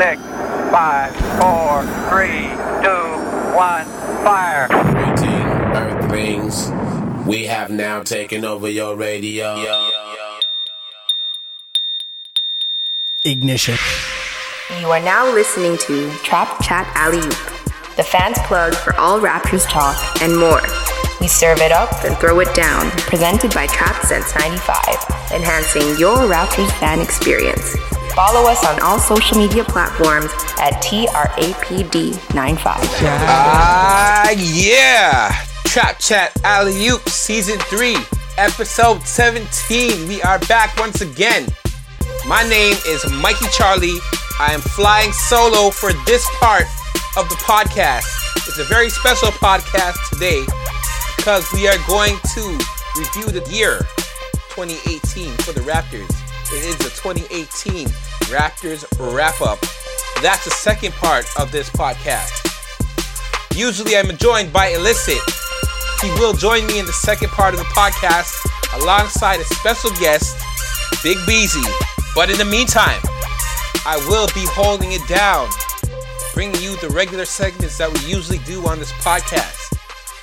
six, five, four, three, two, one, fire. Greeting, Earthlings. We have now taken over your radio. Ignition. You are now listening to Trap Chat Alley Oop, the fans plug for all Raptors talk and more. We serve it up and throw it down, presented by Trap Since 95, enhancing your Raptors fan experience. Follow us on all social media platforms at TRAPD95. Ah, yeah. Trap Chat Alley Oop Season 3, Episode 17. We are back once again. My name is Mikey Charlie. I am flying solo for this part of the podcast. It's a very special podcast today because we are going to review the year 2018 for the Raptors. It is the 2018 Raptors wrap up. That's the second part of this podcast. Usually I'm joined by Illicit. He will join me in the second part of the podcast alongside a special guest, Big Beezy. But in the meantime, I will be holding it down, bringing you the regular segments that we usually do on this podcast,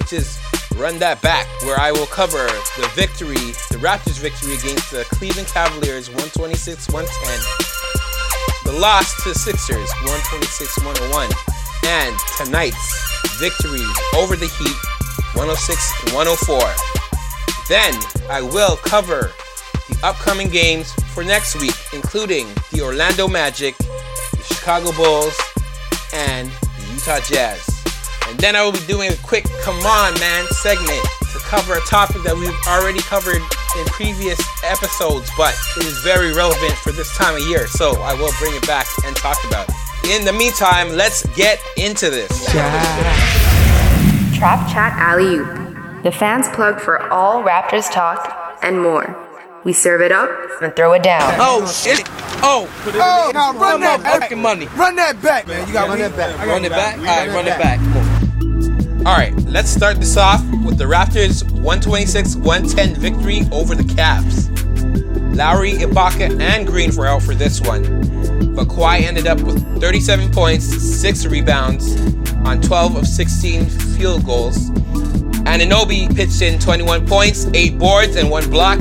which is Run That Back, where I will cover the victory, the Raptors' victory against the Cleveland Cavaliers 126 110, the loss to the Sixers 126 101, and tonight's victory over the Heat 106 104. Then I will cover the upcoming games for next week, including the Orlando Magic, the Chicago Bulls, and the Utah Jazz. And then I will be doing a quick come on man segment to cover a topic that we've already covered in previous episodes, but it is very relevant for this time of year, so I will bring it back and talk about it. In the meantime, let's get into this. Trap Chat Alley Oop, the fans plug for all Raptors talk and more. We serve it up and throw it down. Oh shit! Oh, Oh, now run that back. money. Run that back, man. You gotta run that back. Run it back. All right, run it back. All right, let's start this off with the Raptors' 126-110 victory over the Cavs. Lowry, Ibaka, and Green were out for this one, but Kawhi ended up with 37 points, six rebounds on 12 of 16 field goals. Anunoby pitched in 21 points, 8 boards, and 1 block.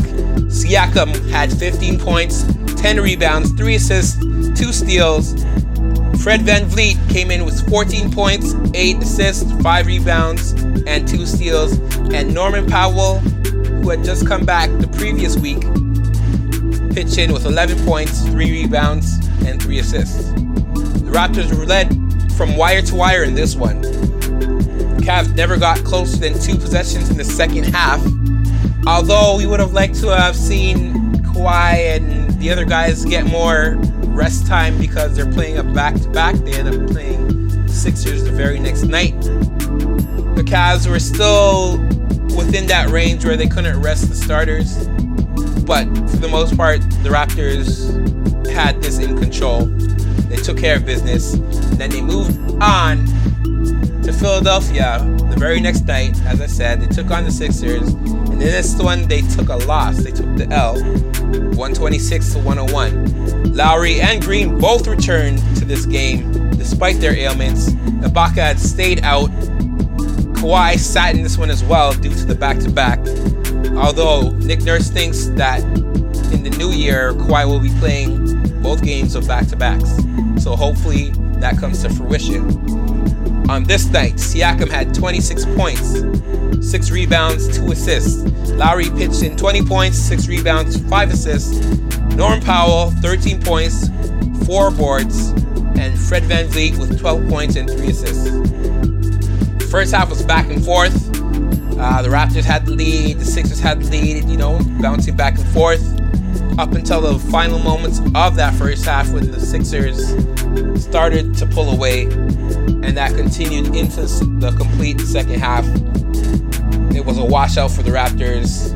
Siakam had 15 points, 10 rebounds, 3 assists, 2 steals. Fred VanVleet came in with 14 points, 8 assists, 5 rebounds, and 2 steals. And Norman Powell, who had just come back the previous week, pitched in with 11 points, 3 rebounds, and 3 assists. The Raptors were led from wire to wire in this one. Cavs never got closer than two possessions in the second half. Although we would have liked to have seen Kawhi and the other guys get more rest time because they're playing a back to back. They end up playing Sixers the very next night. The Cavs were still within that range where they couldn't rest the starters. But for the most part, the Raptors had this in control. They took care of business. Then they moved on to Philadelphia the very next night. As I said, they took on the Sixers. And in this one, they took a loss. They took the L, 126 to 101. Lowry and Green both returned to this game despite their ailments. Ibaka had stayed out. Kawhi sat in this one as well due to the back-to-back. Although Nick Nurse thinks that in the new year, Kawhi will be playing both games of back-to-backs. So hopefully that comes to fruition. On this night, Siakam had 26 points, 6 rebounds, 2 assists. Lowry pitched in 20 points, 6 rebounds, 5 assists. Norm Powell, 13 points, 4 boards. And Fred VanVleet with 12 points and 3 assists. First half was back and forth. Uh, the Raptors had the lead, the Sixers had the lead, you know, bouncing back and forth up until the final moments of that first half when the Sixers started to pull away, and that continued into the complete second half. It was a washout for the Raptors.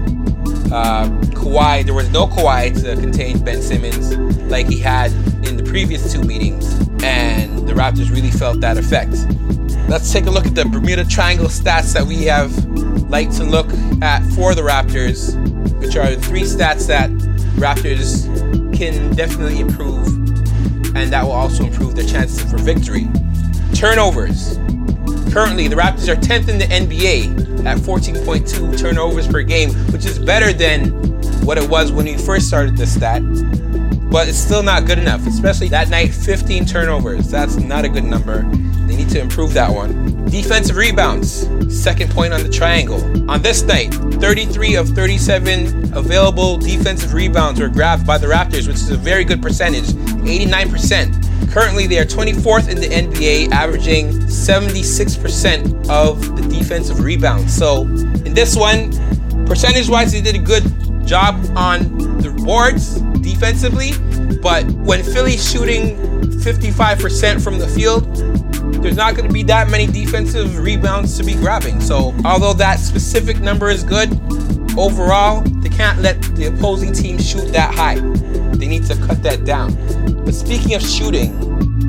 Uh, Kawhi, there was no Kawhi to contain Ben Simmons like he had in the previous two meetings, and the Raptors really felt that effect. Let's take a look at the Bermuda Triangle stats that we have liked to look at for the Raptors, which are three stats that Raptors can definitely improve. And and that will also improve their chances for victory. Turnovers. Currently, the Raptors are 10th in the NBA at 14.2 turnovers per game, which is better than what it was when we first started this stat. But it's still not good enough, especially that night 15 turnovers. That's not a good number. They need to improve that one. Defensive rebounds, second point on the triangle. On this night, 33 of 37 available defensive rebounds were grabbed by the Raptors, which is a very good percentage 89%. Currently, they are 24th in the NBA, averaging 76% of the defensive rebounds. So, in this one, percentage wise, they did a good job on the boards defensively. But when Philly's shooting 55% from the field, there's not going to be that many defensive rebounds to be grabbing. So, although that specific number is good, overall, they can't let the opposing team shoot that high. They need to cut that down. But speaking of shooting,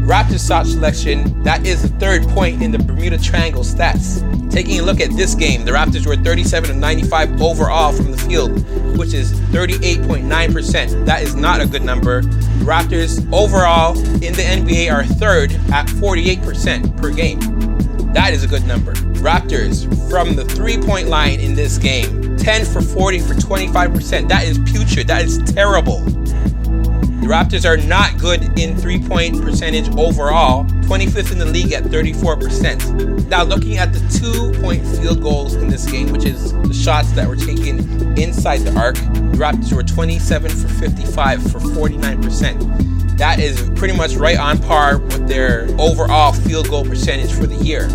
Raptors shot selection, that is the third point in the Bermuda Triangle stats. Taking a look at this game, the Raptors were 37 of 95 overall from the field, which is 38.9%. That is not a good number. The Raptors overall in the NBA are third at 48% per game. That is a good number. Raptors from the three point line in this game 10 for 40 for 25%. That is putrid. That is terrible. Raptors are not good in three point percentage overall, 25th in the league at 34%. Now, looking at the two point field goals in this game, which is the shots that were taken inside the arc, the Raptors were 27 for 55 for 49%. That is pretty much right on par with their overall field goal percentage for the year.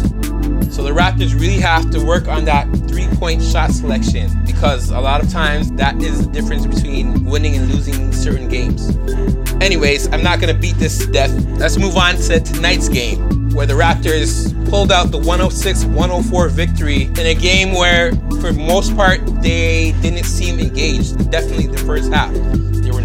So the Raptors really have to work on that three point shot selection because a lot of times that is the difference between winning and losing certain games. Anyways, I'm not going to beat this to death. Let's move on to tonight's game where the Raptors pulled out the 106 104 victory in a game where, for most part, they didn't seem engaged. Definitely the first half.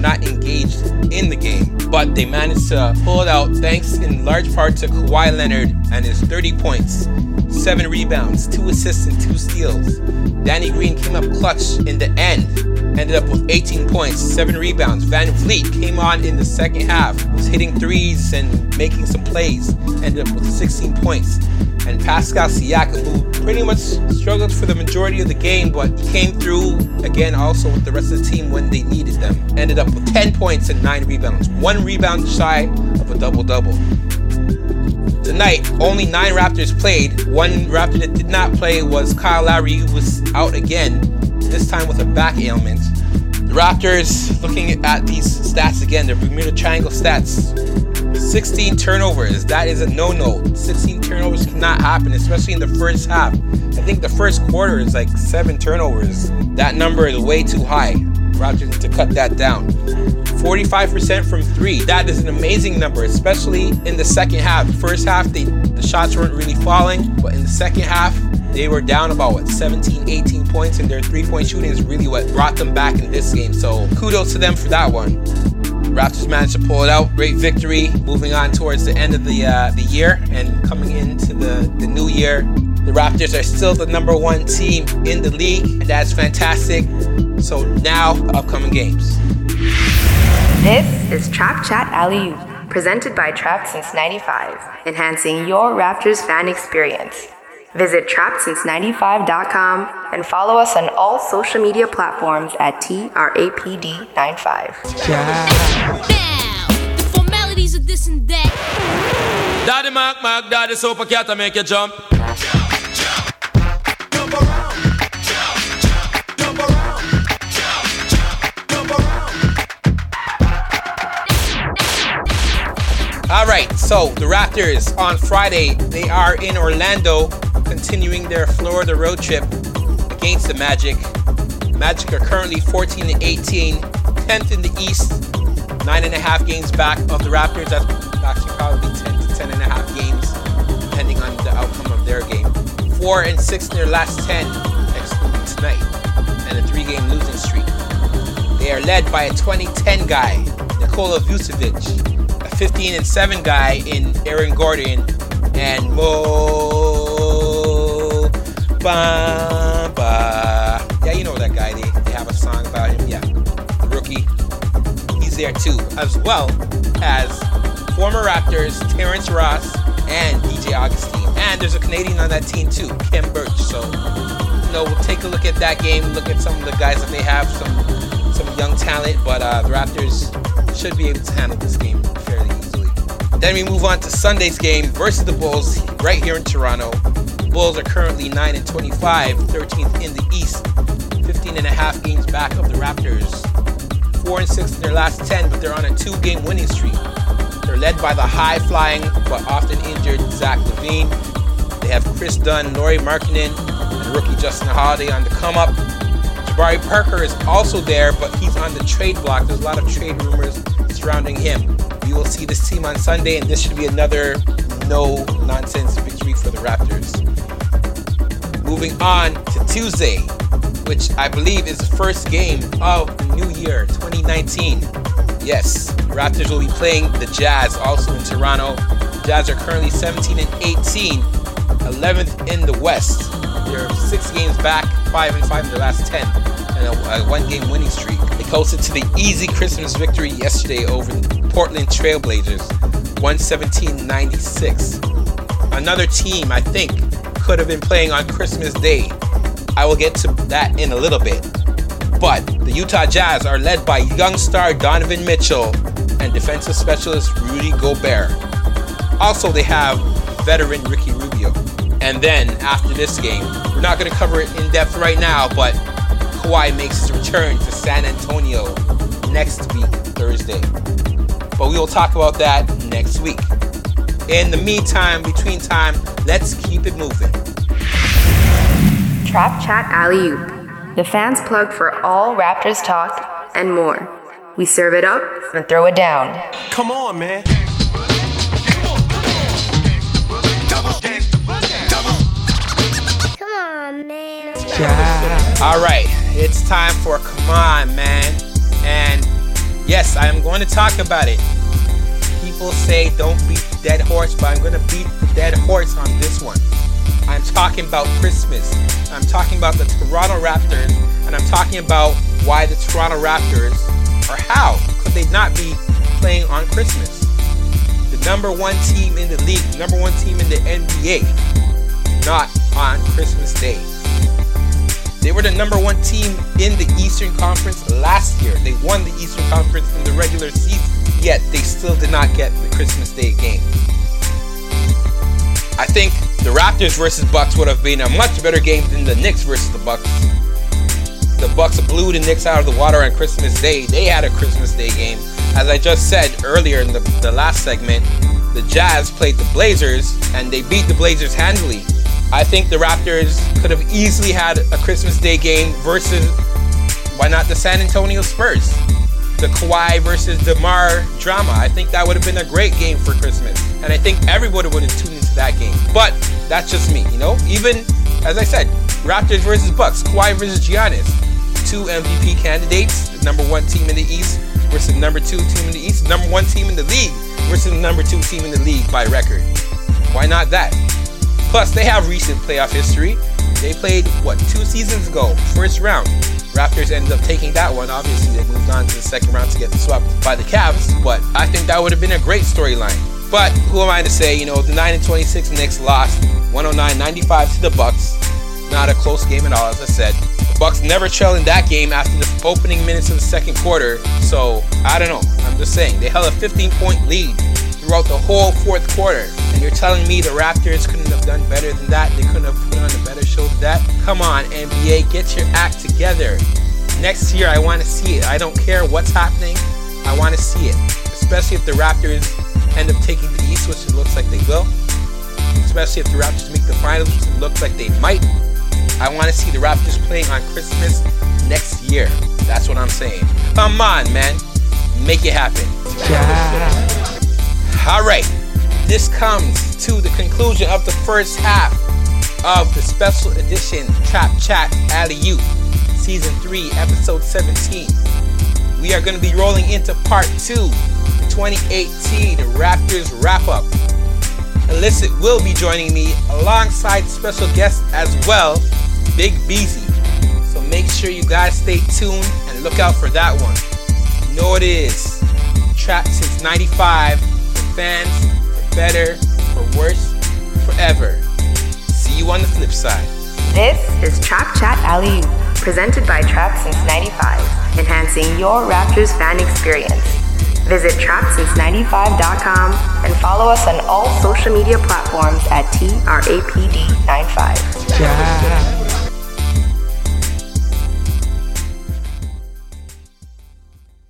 Not engaged in the game, but they managed to pull it out thanks in large part to Kawhi Leonard and his 30 points, 7 rebounds, 2 assists, and 2 steals. Danny Green came up clutch in the end, ended up with 18 points, 7 rebounds. VanVleet came on in the second half, was hitting threes and making some plays, ended up with 16 points. And Pascal Siakam, who pretty much struggled for the majority of the game, but came through again also with the rest of the team when they needed them, ended up with 10 points and 9 rebounds, one rebound shy of a double double. Tonight, only nine Raptors played. One Raptor that did not play was Kyle Lowry, who was out again, this time with a back ailment. The Raptors, looking at these stats again, the Bermuda Triangle stats 16 turnovers. That is a no no. 16 turnovers cannot happen, especially in the first half. I think the first quarter is like seven turnovers. That number is way too high. Raptors need to cut that down. 45% from three. That is an amazing number, especially in the second half. First half, they, the shots weren't really falling, but in the second half, they were down about what 17, 18 points, and their three-point shooting is really what brought them back in this game. So kudos to them for that one. Raptors managed to pull it out. Great victory. Moving on towards the end of the uh, the year and coming into the, the new year, the Raptors are still the number one team in the league. And that's fantastic. So now, upcoming games. This is Trap Chat Alley presented by Trap Since 95, enhancing your Raptors fan experience. Visit TrapSince95.com and follow us on all social media platforms at TRAPD95. Now, the formalities of this and that. Daddy Mark Mark, Daddy Super Cat to make you jump. All right, so the Raptors on Friday, they are in Orlando, continuing their Florida road trip against the Magic. Magic are currently 14 and 18, 10th in the East, nine and a half games back of the Raptors. That's actually probably 10 to 10 and a half games, depending on the outcome of their game. Four and six in their last 10, excluding tonight, and a three-game losing streak. They are led by a 2010 guy, Nikola Vucevic, a 15 and 7 guy in Aaron Gordon, and Mo Bamba. Yeah, you know that guy. They, they have a song about him. Yeah, rookie. He's there too, as well as former former Raptors, Terrence Ross, and DJ Augustin. And there's a Canadian on that team too, Khem Birch. So, you know, we'll take a look at that game, look at some of the guys that they have, some some young talent, but uh, the Raptors should be able to handle this game fairly easily. Then we move on to Sunday's game versus the Bulls right here in Toronto. Bulls are currently 9 and 25, 13th in the East, 15 and a half games back of the Raptors. 4 and 6 in their last 10, but they're on a two game winning streak. They're led by the high flying but often injured Zach LaVine. They have Kris Dunn, Lauri Markkanen, and rookie Justin Holiday on the come up. Jabari Parker is also there, but he's on the trade block. There's a lot of trade rumors surrounding him. We will see this team on Sunday, and this should be another no nonsense victory for the Raptors. Moving on to Tuesday, which I believe is the first game of the new year, 2019. Yes, Raptors will be playing the Jazz also in Toronto. Jazz are currently 17 and 18, 11th in the West. They're six games back, five and five in their last 10, and a, a one-game winning streak. They coasted to the easy Christmas victory yesterday over the Portland Trailblazers, 117-96. Another team I think could have been playing on Christmas Day. I will get to that in a little bit. But the Utah Jazz are led by young star Donovan Mitchell and defensive specialist Rudy Gobert. Also, they have veteran Ricky Rubio. And then after this game, we're not going to cover it in depth right now, but Kawhi makes his return to San Antonio next week, Thursday. But we will talk about that next week. In the meantime, between time, let's keep it moving. Trap Chat Alley Oop, the fans plug for all Raptors talk and more. We serve it up and throw it down. Come on, man. Come on, man. All right, it's time for Come On, man. And yes, I am going to talk about it. People say don't beat the dead horse, but I'm to beat the dead horse on this one. I'm talking about Christmas. I'm talking about the Toronto Raptors, and I'm talking about why the Toronto Raptors, or how could they not be playing on Christmas? The number one team in the league, number one team in the NBA, not on Christmas Day. They were the number one team in the Eastern Conference last year. They won the Eastern Conference in the regular season, yet they still did not get the Christmas Day game. I think the Raptors versus Bucks would have been a much better game than the Knicks versus the Bucks. The Bucks blew the Knicks out of the water on Christmas Day. They had a Christmas Day game. As I just said earlier in the, the last segment, the Jazz played the Blazers and they beat the Blazers handily. I think the Raptors could have easily had a Christmas Day game versus, why not the San Antonio Spurs? The Kawhi versus DeMar drama. I think that would have been a great game for Christmas. And I think everybody would have tuned into that game. But that's just me, you know? Even, as I said, Raptors versus Bucks, Kawhi versus Giannis. Two MVP candidates, the number one team in the East versus the number two team in the East, number one team in the league versus the number two team in the league by record. Why not that? Plus, they have recent playoff history. They played, what, two seasons ago, first round. Raptors ended up taking that one. Obviously, they moved on to the second round to get swept by the Cavs, but I think that would have been a great storyline. But who am I to say? You know, the 9 and 26 Knicks lost 109-95 to the Bucks. Not a close game at all, as I said. The Bucks never trailed in that game after the opening minutes of the second quarter. So I don't know. I'm just saying they held a 15-point lead throughout the whole fourth quarter. And you're telling me the Raptors couldn't have done better than that? They couldn't have put on a better show than that? Come on, NBA, get your act together. Next year, I want to see it. I don't care what's happening. I want to see it. Especially if the Raptors end up taking the East, which it looks like they will. Especially if the Raptors make the finals, which it looks like they might. I want to see the Raptors playing on Christmas next year. That's what I'm saying. Come on, man. Make it happen. All right. This comes to the conclusion of the first half of the special edition Trap Chat Alley Oop, Season 3, Episode 17. We are going to be rolling into Part 2, the 2018 Raptors Wrap Up. Illicit will be joining me alongside special guests as well, Big Beezy. So make sure you guys stay tuned and look out for that one. You know it is. Trap since 95, the fans, for better, for worse, forever. See you on the flip side. This is Trap Chat Alley presented by Trap Since 95, enhancing your Raptors fan experience. Visit trapsince95.com and follow us on all social media platforms at TRAPD95.